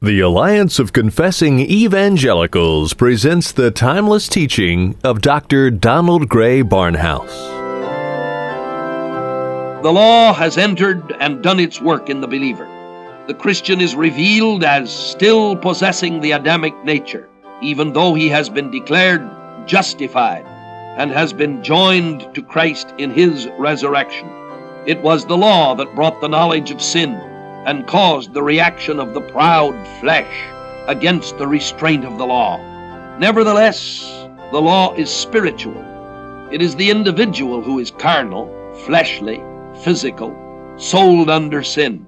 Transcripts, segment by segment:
The Alliance of Confessing Evangelicals presents the timeless teaching of Dr. Donald Grey Barnhouse. The law has entered and done its work in the believer. The Christian is revealed as still possessing the Adamic nature, even though he has been declared justified and has been joined to Christ in his resurrection. It was the law that brought the knowledge of sin and caused the reaction of the proud flesh against the restraint of the law. Nevertheless, the law is spiritual. It is the individual who is carnal, fleshly, physical, sold under sin.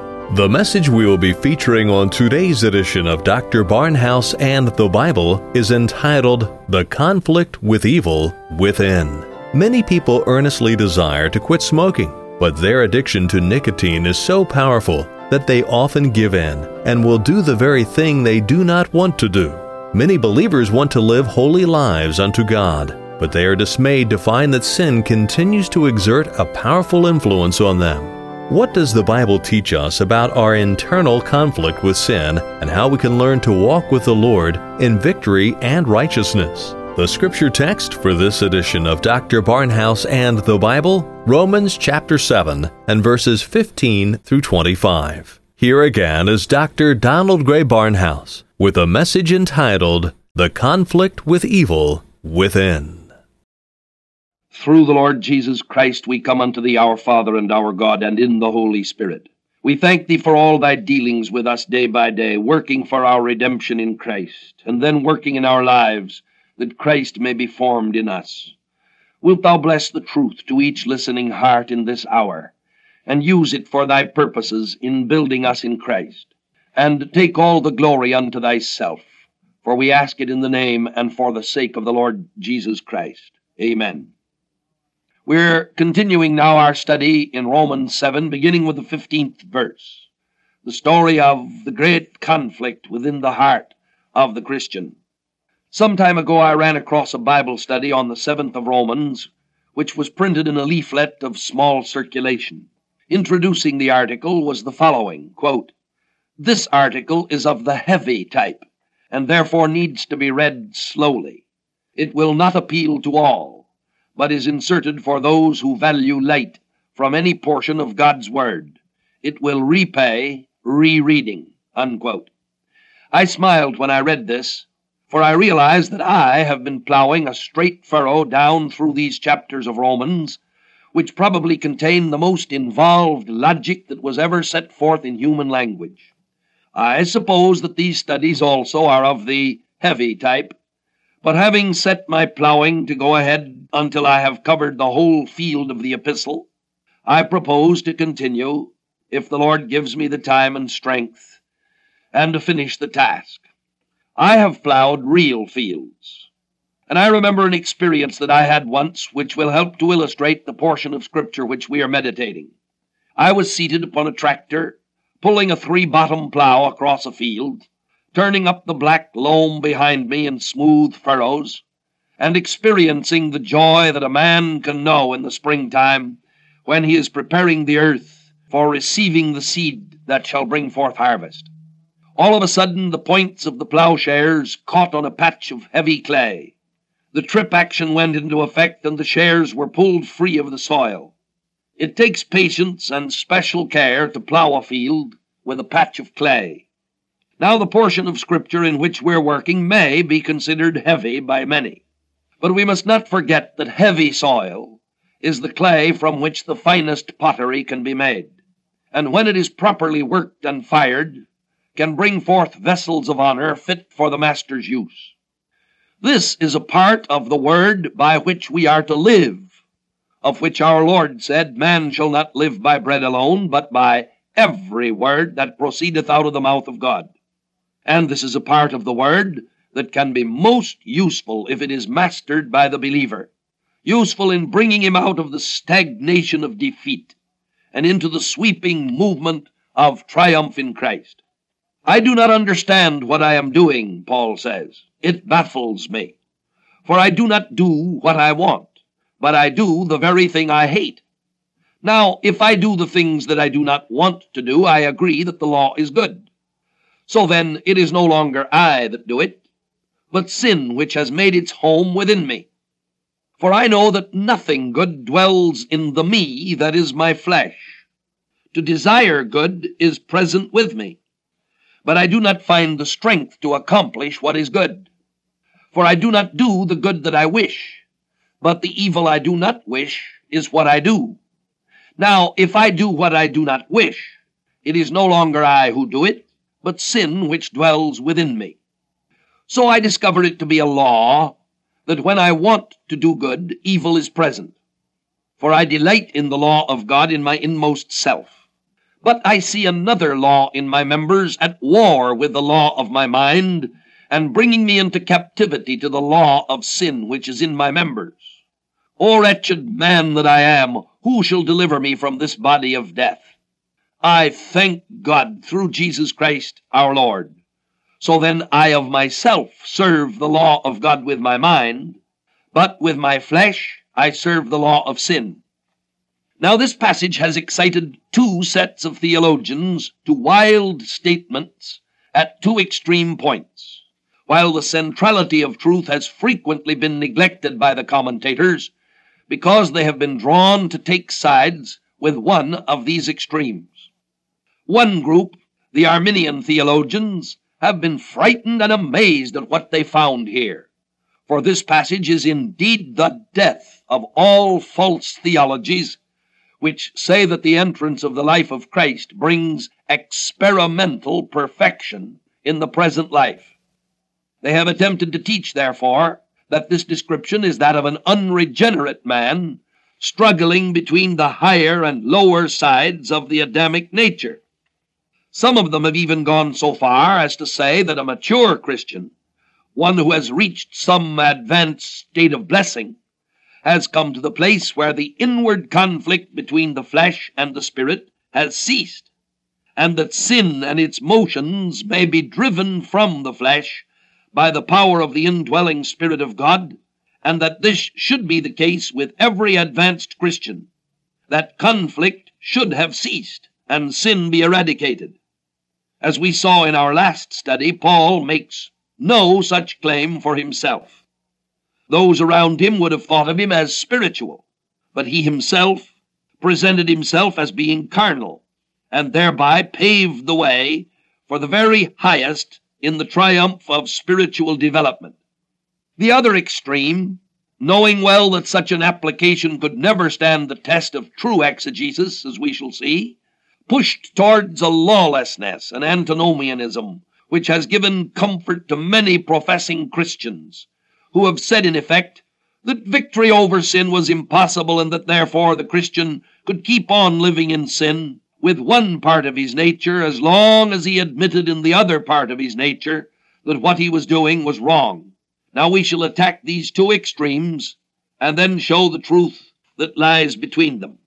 The message we will be featuring on today's edition of Dr. Barnhouse and the Bible is entitled The Conflict with Evil Within. Many people earnestly desire to quit smoking, but their addiction to nicotine is so powerful that they often give in and will do the very thing they do not want to do. Many believers want to live holy lives unto God, but they are dismayed to find that sin continues to exert a powerful influence on them. What does the Bible teach us about our internal conflict with sin and how we can learn to walk with the Lord in victory and righteousness? The scripture text for this edition of Dr. Barnhouse and the Bible, Romans chapter 7 and verses 15 through 25. Here again is Dr. Donald Grey Barnhouse with a message entitled The Conflict with Evil Within. Through the Lord Jesus Christ we come unto thee, our Father and our God, and in the Holy Spirit. We thank thee for all thy dealings with us day by day, working for our redemption in Christ, and then working in our lives that Christ may be formed in us. Wilt thou bless the truth to each listening heart in this hour, and use it for thy purposes in building us in Christ, and take all the glory unto thyself, for we ask it in the name and for the sake of the Lord Jesus Christ. Amen. We're continuing now our study in Romans 7, beginning with the 15th verse. The story of the great conflict within the heart of the Christian. Some time ago, I ran across a Bible study on the 7th of Romans, which was printed in a leaflet of small circulation. Introducing the article was the following quote, This article is of the heavy type, and therefore needs to be read slowly. It will not appeal to all but is inserted for those who value light from any portion of God's Word. It will repay rereading. Unquote. I smiled when I read this, for I realized that I have been plowing a straight furrow down through these chapters of Romans, which probably contain the most involved logic that was ever set forth in human language. I suppose that these studies also are of the heavy type, but having set my plowing to go ahead until I have covered the whole field of the epistle, I propose to continue, if the Lord gives me the time and strength, and to finish the task. I have plowed real fields, and I remember an experience that I had once which will help to illustrate the portion of Scripture which we are meditating. I was seated upon a tractor, pulling a three bottom plow across a field turning up the black loam behind me in smooth furrows, and experiencing the joy that a man can know in the springtime when he is preparing the earth for receiving the seed that shall bring forth harvest. All of a sudden, the points of the plowshares caught on a patch of heavy clay. the trip action went into effect and the shares were pulled free of the soil. It takes patience and special care to plow a field with a patch of clay. Now, the portion of Scripture in which we're working may be considered heavy by many. But we must not forget that heavy soil is the clay from which the finest pottery can be made, and when it is properly worked and fired, can bring forth vessels of honor fit for the Master's use. This is a part of the word by which we are to live, of which our Lord said, Man shall not live by bread alone, but by every word that proceedeth out of the mouth of God. And this is a part of the Word that can be most useful if it is mastered by the believer, useful in bringing him out of the stagnation of defeat and into the sweeping movement of triumph in Christ. I do not understand what I am doing, Paul says. It baffles me. For I do not do what I want, but I do the very thing I hate. Now, if I do the things that I do not want to do, I agree that the law is good. So then, it is no longer I that do it, but sin which has made its home within me. For I know that nothing good dwells in the me that is my flesh. To desire good is present with me, but I do not find the strength to accomplish what is good. For I do not do the good that I wish, but the evil I do not wish is what I do. Now, if I do what I do not wish, it is no longer I who do it, but sin which dwells within me. So I discover it to be a law that when I want to do good, evil is present. For I delight in the law of God in my inmost self. But I see another law in my members at war with the law of my mind, and bringing me into captivity to the law of sin which is in my members. O wretched man that I am, who shall deliver me from this body of death? I thank God through Jesus Christ our Lord. So then I of myself serve the law of God with my mind, but with my flesh I serve the law of sin. Now, this passage has excited two sets of theologians to wild statements at two extreme points. While the centrality of truth has frequently been neglected by the commentators because they have been drawn to take sides with one of these extremes. One group, the Arminian theologians, have been frightened and amazed at what they found here. For this passage is indeed the death of all false theologies which say that the entrance of the life of Christ brings experimental perfection in the present life. They have attempted to teach, therefore, that this description is that of an unregenerate man struggling between the higher and lower sides of the Adamic nature. Some of them have even gone so far as to say that a mature Christian, one who has reached some advanced state of blessing, has come to the place where the inward conflict between the flesh and the spirit has ceased, and that sin and its motions may be driven from the flesh by the power of the indwelling Spirit of God, and that this should be the case with every advanced Christian, that conflict should have ceased and sin be eradicated. As we saw in our last study, Paul makes no such claim for himself. Those around him would have thought of him as spiritual, but he himself presented himself as being carnal, and thereby paved the way for the very highest in the triumph of spiritual development. The other extreme, knowing well that such an application could never stand the test of true exegesis, as we shall see, pushed towards a lawlessness, an antinomianism, which has given comfort to many professing Christians, who have said, in effect, that victory over sin was impossible, and that therefore the Christian could keep on living in sin with one part of his nature as long as he admitted in the other part of his nature that what he was doing was wrong. Now we shall attack these two extremes and then show the truth that lies between them.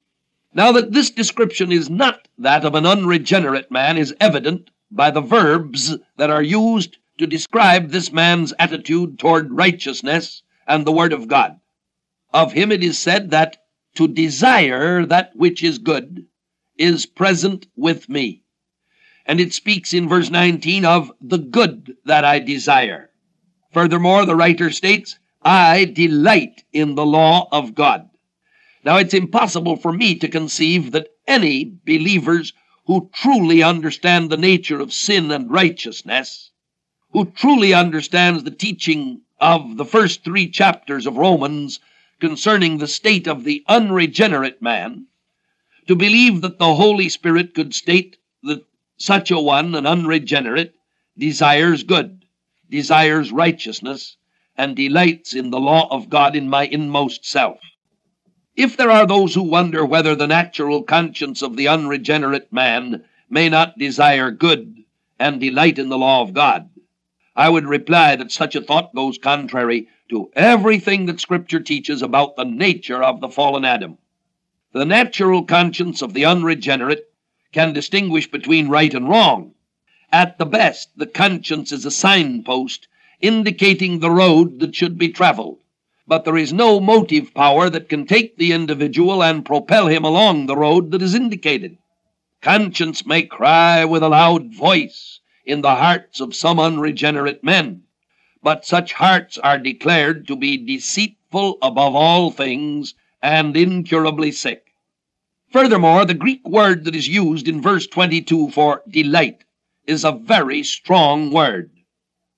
Now that this description is not that of an unregenerate man is evident by the verbs that are used to describe this man's attitude toward righteousness and the Word of God. Of him it is said that to desire that which is good is present with me. And it speaks in verse 19 of the good that I desire. Furthermore, the writer states, I delight in the law of God. Now, it's impossible for me to conceive that any believers who truly understand the nature of sin and righteousness, who truly understands the teaching of the first three chapters of Romans concerning the state of the unregenerate man, to believe that the Holy Spirit could state that such a one, an unregenerate, desires good, desires righteousness, and delights in the law of God in my inmost self. If there are those who wonder whether the natural conscience of the unregenerate man may not desire good and delight in the law of God, I would reply that such a thought goes contrary to everything that Scripture teaches about the nature of the fallen Adam. The natural conscience of the unregenerate can distinguish between right and wrong. At the best, the conscience is a signpost indicating the road that should be traveled but there is no motive power that can take the individual and propel him along the road that is indicated. Conscience may cry with a loud voice in the hearts of some unregenerate men, but such hearts are declared to be deceitful above all things and incurably sick. Furthermore, the Greek word that is used in verse 22 for delight is a very strong word.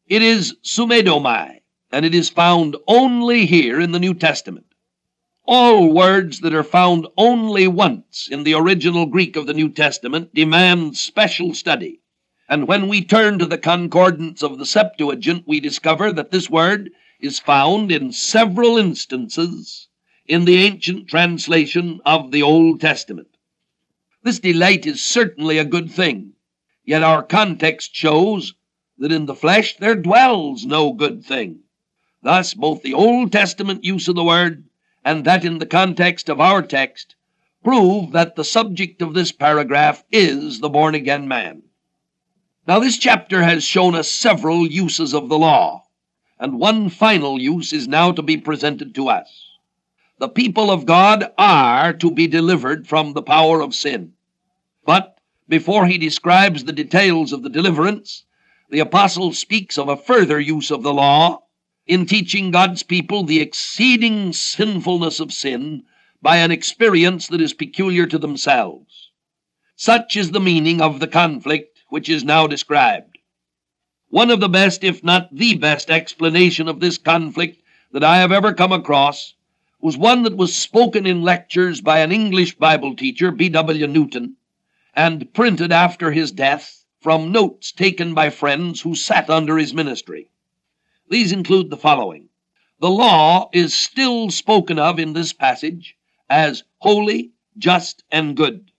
It is sumedomai, and it is found only here in the New Testament. All words that are found only once in the original Greek of the New Testament demand special study. And when we turn to the concordance of the Septuagint, we discover that this word is found in several instances in the ancient translation of the Old Testament. This delight is certainly a good thing, yet our context shows that in the flesh there dwells no good thing. Thus, both the Old Testament use of the word and that in the context of our text prove that the subject of this paragraph is the born again man. Now, this chapter has shown us several uses of the law, and one final use is now to be presented to us. The people of God are to be delivered from the power of sin. But before he describes the details of the deliverance, the apostle speaks of a further use of the law in teaching God's people the exceeding sinfulness of sin by an experience that is peculiar to themselves. Such is the meaning of the conflict which is now described. One of the best, if not the best, explanation of this conflict that I have ever come across was one that was spoken in lectures by an English Bible teacher, B.W. Newton, and printed after his death from notes taken by friends who sat under his ministry. These include the following The law is still spoken of in this passage as holy, just, and good,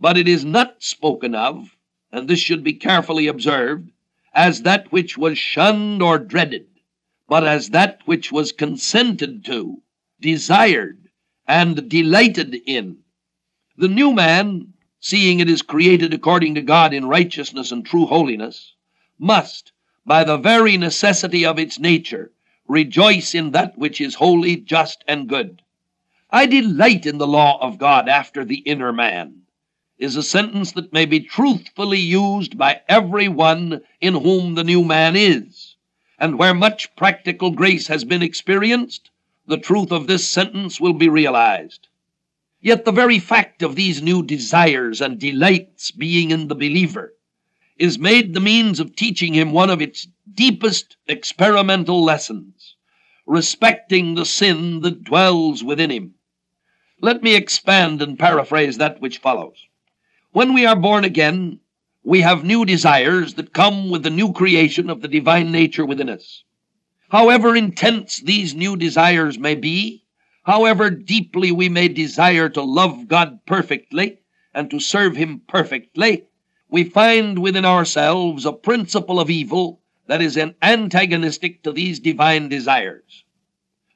but it is not spoken of, and this should be carefully observed, as that which was shunned or dreaded, but as that which was consented to, desired, and delighted in. The new man, seeing it is created according to God in righteousness and true holiness, must by the very necessity of its nature, rejoice in that which is holy, just, and good. I delight in the law of God after the inner man, is a sentence that may be truthfully used by every one in whom the new man is. And where much practical grace has been experienced, the truth of this sentence will be realized. Yet the very fact of these new desires and delights being in the believer is made the means of teaching him one of its deepest experimental lessons, respecting the sin that dwells within him. Let me expand and paraphrase that which follows. When we are born again, we have new desires that come with the new creation of the divine nature within us. However intense these new desires may be, however deeply we may desire to love God perfectly and to serve Him perfectly, we find within ourselves a principle of evil that is antagonistic to these divine desires.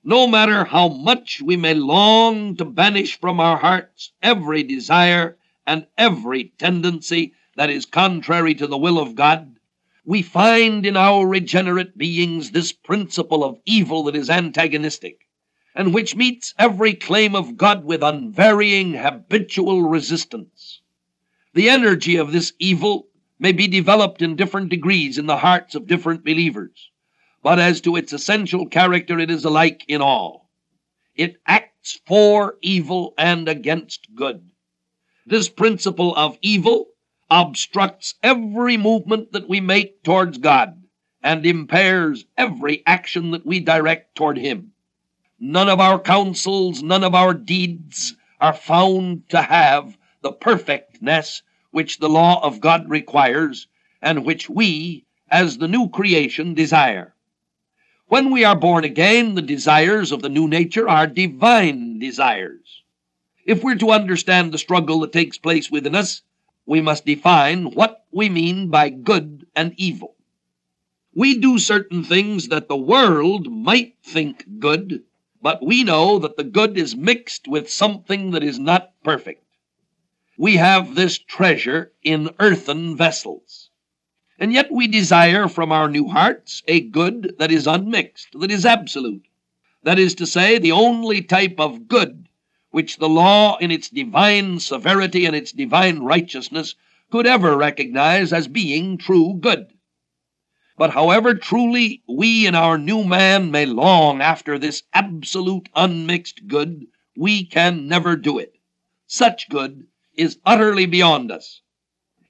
No matter how much we may long to banish from our hearts every desire and every tendency that is contrary to the will of God, we find in our regenerate beings this principle of evil that is antagonistic, and which meets every claim of God with unvarying habitual resistance. The energy of this evil may be developed in different degrees in the hearts of different believers. but as to its essential character, it is alike in all. It acts for evil and against good. This principle of evil obstructs every movement that we make towards God and impairs every action that we direct toward Him. None of our counsels, none of our deeds are found to have the perfectness which the law of God requires and which we, as the new creation, desire. When we are born again, the desires of the new nature are divine desires. If we're to understand the struggle that takes place within us, we must define what we mean by good and evil. We do certain things that the world might think good, but we know that the good is mixed with something that is not perfect. We have this treasure in earthen vessels. And yet we desire from our new hearts a good that is unmixed, that is absolute. That is to say, the only type of good which the law in its divine severity and its divine righteousness could ever recognize as being true good. But however truly we in our new man may long after this absolute unmixed good, we can never do it. Such good is utterly beyond us.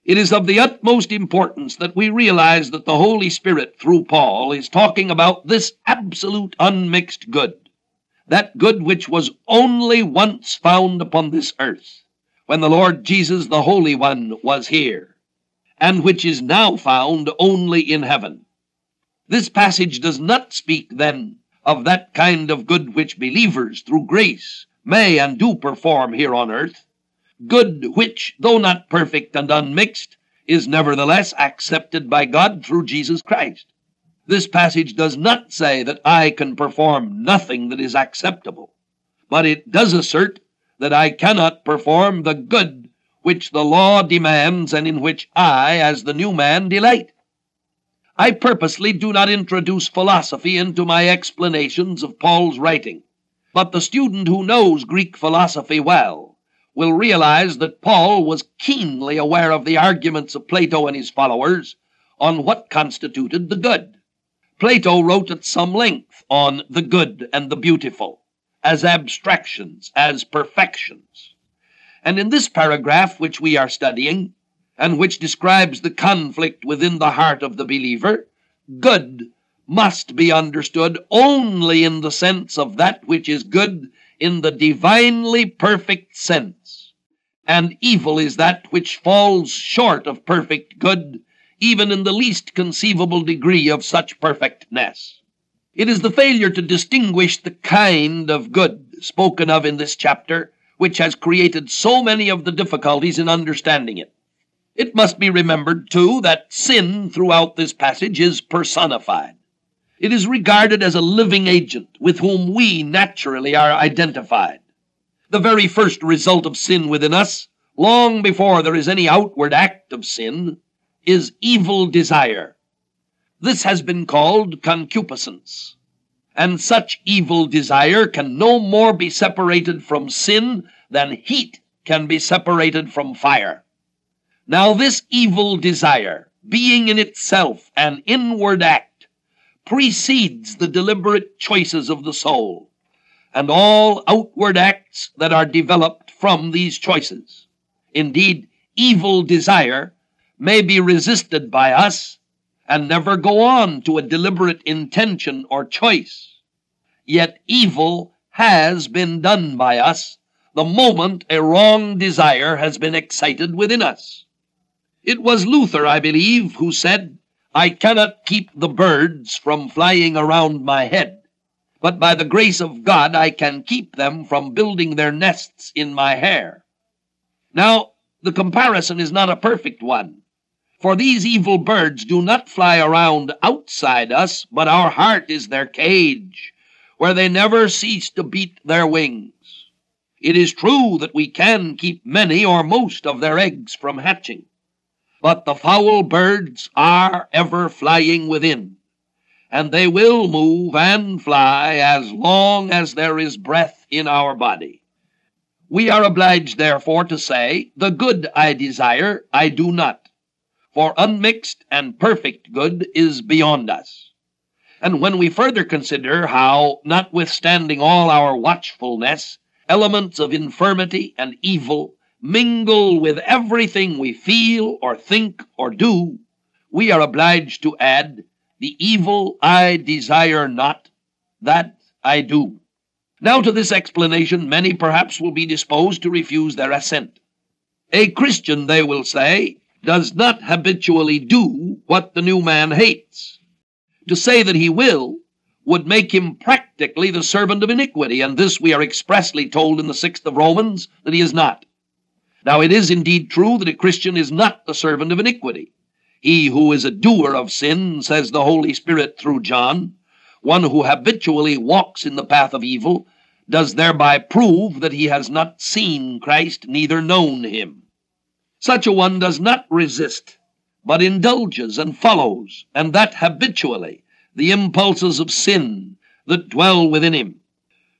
It is of the utmost importance that we realize that the Holy Spirit, through Paul, is talking about this absolute unmixed good, that good which was only once found upon this earth, when the Lord Jesus, the Holy One, was here and which is now found only in heaven. This passage does not speak, then, of that kind of good which believers, through grace, may and do perform here on earth, good which, though not perfect and unmixed, is nevertheless accepted by God through Jesus Christ. This passage does not say that I can perform nothing that is acceptable, but it does assert that I cannot perform the good which the law demands and in which I, as the new man, delight. I purposely do not introduce philosophy into my explanations of Paul's writing, but the student who knows Greek philosophy well will realize that Paul was keenly aware of the arguments of Plato and his followers on what constituted the good. Plato wrote at some length on the good and the beautiful, as abstractions, as perfections. And in this paragraph which we are studying, and which describes the conflict within the heart of the believer, good must be understood only in the sense of that which is good in the divinely perfect sense, and evil is that which falls short of perfect good, even in the least conceivable degree of such perfectness. It is the failure to distinguish the kind of good spoken of in this chapter which has created so many of the difficulties in understanding it. It must be remembered, too, that sin throughout this passage is personified. It is regarded as a living agent with whom we naturally are identified. The very first result of sin within us, long before there is any outward act of sin, is evil desire. This has been called concupiscence and such evil desire can no more be separated from sin than heat can be separated from fire. Now, this evil desire, being in itself an inward act, precedes the deliberate choices of the soul, and all outward acts that are developed from these choices. Indeed, evil desire may be resisted by us and never go on to a deliberate intention or choice. Yet evil has been done by us the moment a wrong desire has been excited within us. It was Luther, I believe, who said, I cannot keep the birds from flying around my head, but by the grace of God I can keep them from building their nests in my hair. Now, the comparison is not a perfect one. For these evil birds do not fly around outside us, but our heart is their cage, where they never cease to beat their wings. It is true that we can keep many or most of their eggs from hatching, but the foul birds are ever flying within, and they will move and fly as long as there is breath in our body. We are obliged, therefore, to say, The good I desire, I do not for unmixed and perfect good is beyond us. And when we further consider how, notwithstanding all our watchfulness, elements of infirmity and evil mingle with everything we feel or think or do, we are obliged to add, The evil I desire not, that I do. Now, to this explanation, many perhaps will be disposed to refuse their assent. A Christian, they will say, does not habitually do what the new man hates. To say that he will would make him practically the servant of iniquity, and this we are expressly told in the sixth of Romans that he is not. Now it is indeed true that a Christian is not the servant of iniquity. He who is a doer of sin, says the Holy Spirit through John, one who habitually walks in the path of evil, does thereby prove that he has not seen Christ, neither known him. Such a one does not resist, but indulges and follows, and that habitually, the impulses of sin that dwell within him.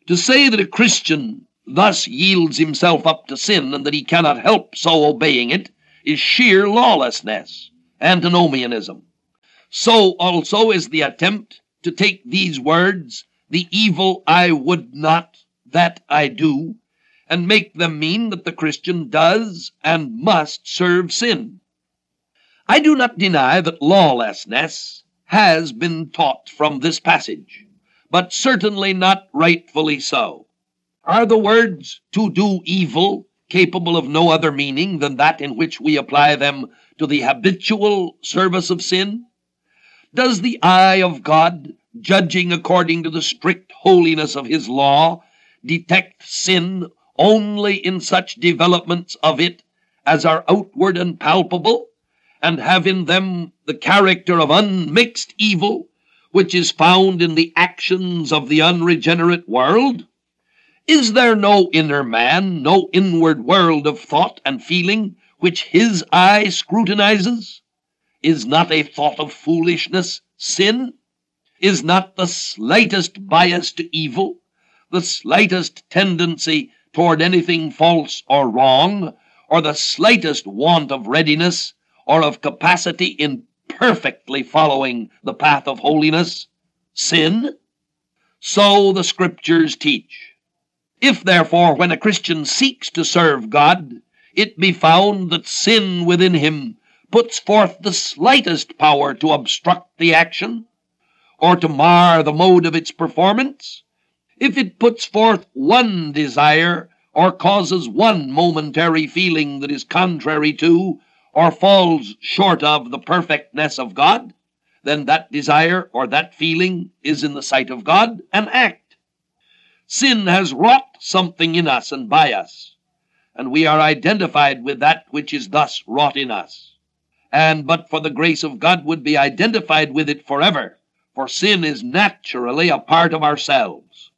To say that a Christian thus yields himself up to sin and that he cannot help so obeying it is sheer lawlessness, antinomianism. So also is the attempt to take these words, the evil I would not, that I do, and make them mean that the Christian does and must serve sin. I do not deny that lawlessness has been taught from this passage, but certainly not rightfully so. Are the words to do evil capable of no other meaning than that in which we apply them to the habitual service of sin? Does the eye of God, judging according to the strict holiness of his law, detect sin only in such developments of it as are outward and palpable, and have in them the character of unmixed evil, which is found in the actions of the unregenerate world? Is there no inner man, no inward world of thought and feeling, which his eye scrutinizes? Is not a thought of foolishness sin? Is not the slightest bias to evil, the slightest tendency toward anything false or wrong, or the slightest want of readiness or of capacity in perfectly following the path of holiness sin? So the Scriptures teach. If, therefore, when a Christian seeks to serve God, it be found that sin within him puts forth the slightest power to obstruct the action, or to mar the mode of its performance, if it puts forth one desire, or causes one momentary feeling that is contrary to, or falls short of, the perfectness of God, then that desire or that feeling is in the sight of God an act. Sin has wrought something in us and by us, and we are identified with that which is thus wrought in us and but for the grace of God would be identified with it forever, for sin is naturally a part of ourselves.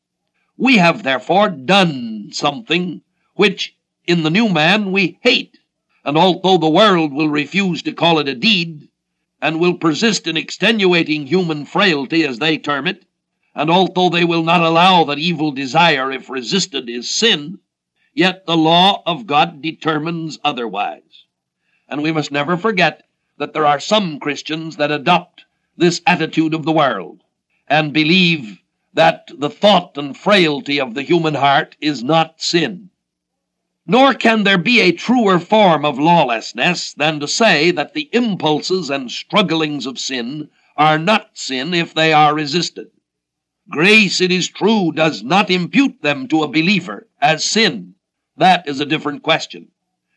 We have therefore done something which in the new man we hate, and although the world will refuse to call it a deed, and will persist in extenuating human frailty as they term it, and although they will not allow that evil desire, if resisted, is sin, yet the law of God determines otherwise. And we must never forget that there are some Christians that adopt this attitude of the world and believe that the thought and frailty of the human heart is not sin. Nor can there be a truer form of lawlessness than to say that the impulses and strugglings of sin are not sin if they are resisted. Grace, it is true, does not impute them to a believer as sin. That is a different question.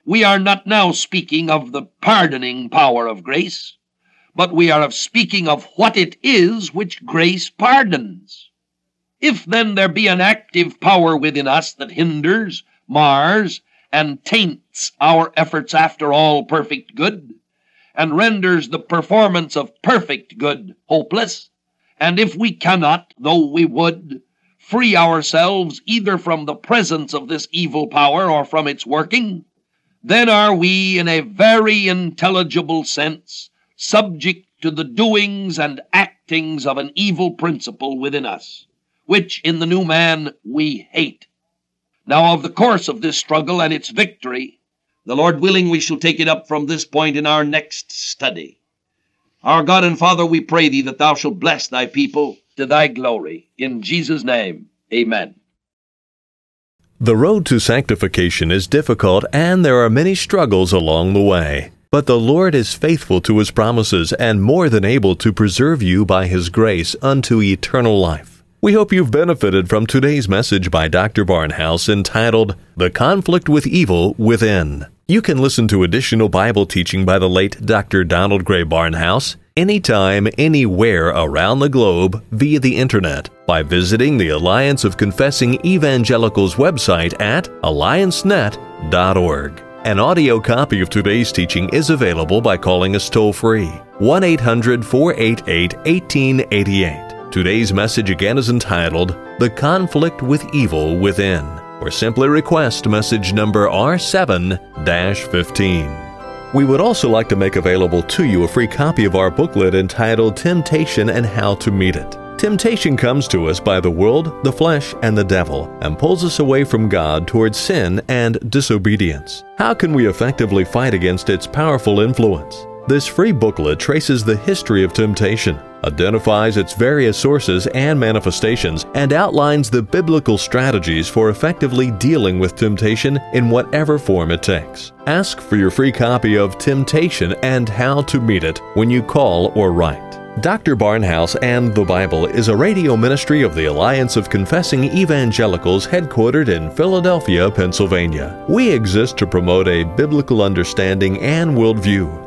We are not now speaking of the pardoning power of grace, but we are of speaking of what it is which grace pardons. If then there be an active power within us that hinders, mars, and taints our efforts after all perfect good, and renders the performance of perfect good hopeless, and if we cannot, though we would, free ourselves either from the presence of this evil power or from its working, then are we, in a very intelligible sense, subject to the doings and actings of an evil principle within us, which in the new man we hate. Now, of the course of this struggle and its victory, the Lord willing, we shall take it up from this point in our next study. Our God and Father, we pray thee that thou shalt bless thy people to thy glory. In Jesus' name, amen. The road to sanctification is difficult and there are many struggles along the way. But the Lord is faithful to his promises and more than able to preserve you by his grace unto eternal life. We hope you've benefited from today's message by Dr. Barnhouse entitled The Conflict with Evil Within. You can listen to additional Bible teaching by the late Dr. Donald Grey Barnhouse anytime, anywhere around the globe via the internet by visiting the Alliance of Confessing Evangelicals website at alliancenet.org. An audio copy of today's teaching is available by calling us toll free 1 800 488 1888. Today's message again is entitled The Conflict with Evil Within, or simply request message number R7 15. We would also like to make available to you a free copy of our booklet entitled Temptation and How to Meet It. Temptation comes to us by the world, the flesh, and the devil, and pulls us away from God towards sin and disobedience. How can we effectively fight against its powerful influence? This free booklet traces the history of temptation, identifies its various sources and manifestations, and outlines the biblical strategies for effectively dealing with temptation in whatever form it takes. Ask for your free copy of Temptation and How to Meet It when you call or write. Dr. Barnhouse and the Bible is a radio ministry of the Alliance of Confessing Evangelicals headquartered in Philadelphia, Pennsylvania. We exist to promote a biblical understanding and worldview,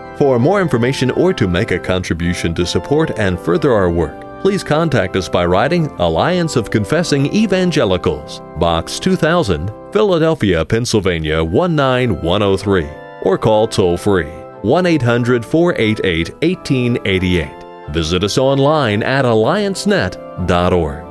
For more information or to make a contribution to support and further our work, please contact us by writing Alliance of Confessing Evangelicals, Box 2000, Philadelphia, Pennsylvania 19103, or call toll free 1 800 488 1888. Visit us online at alliancenet.org.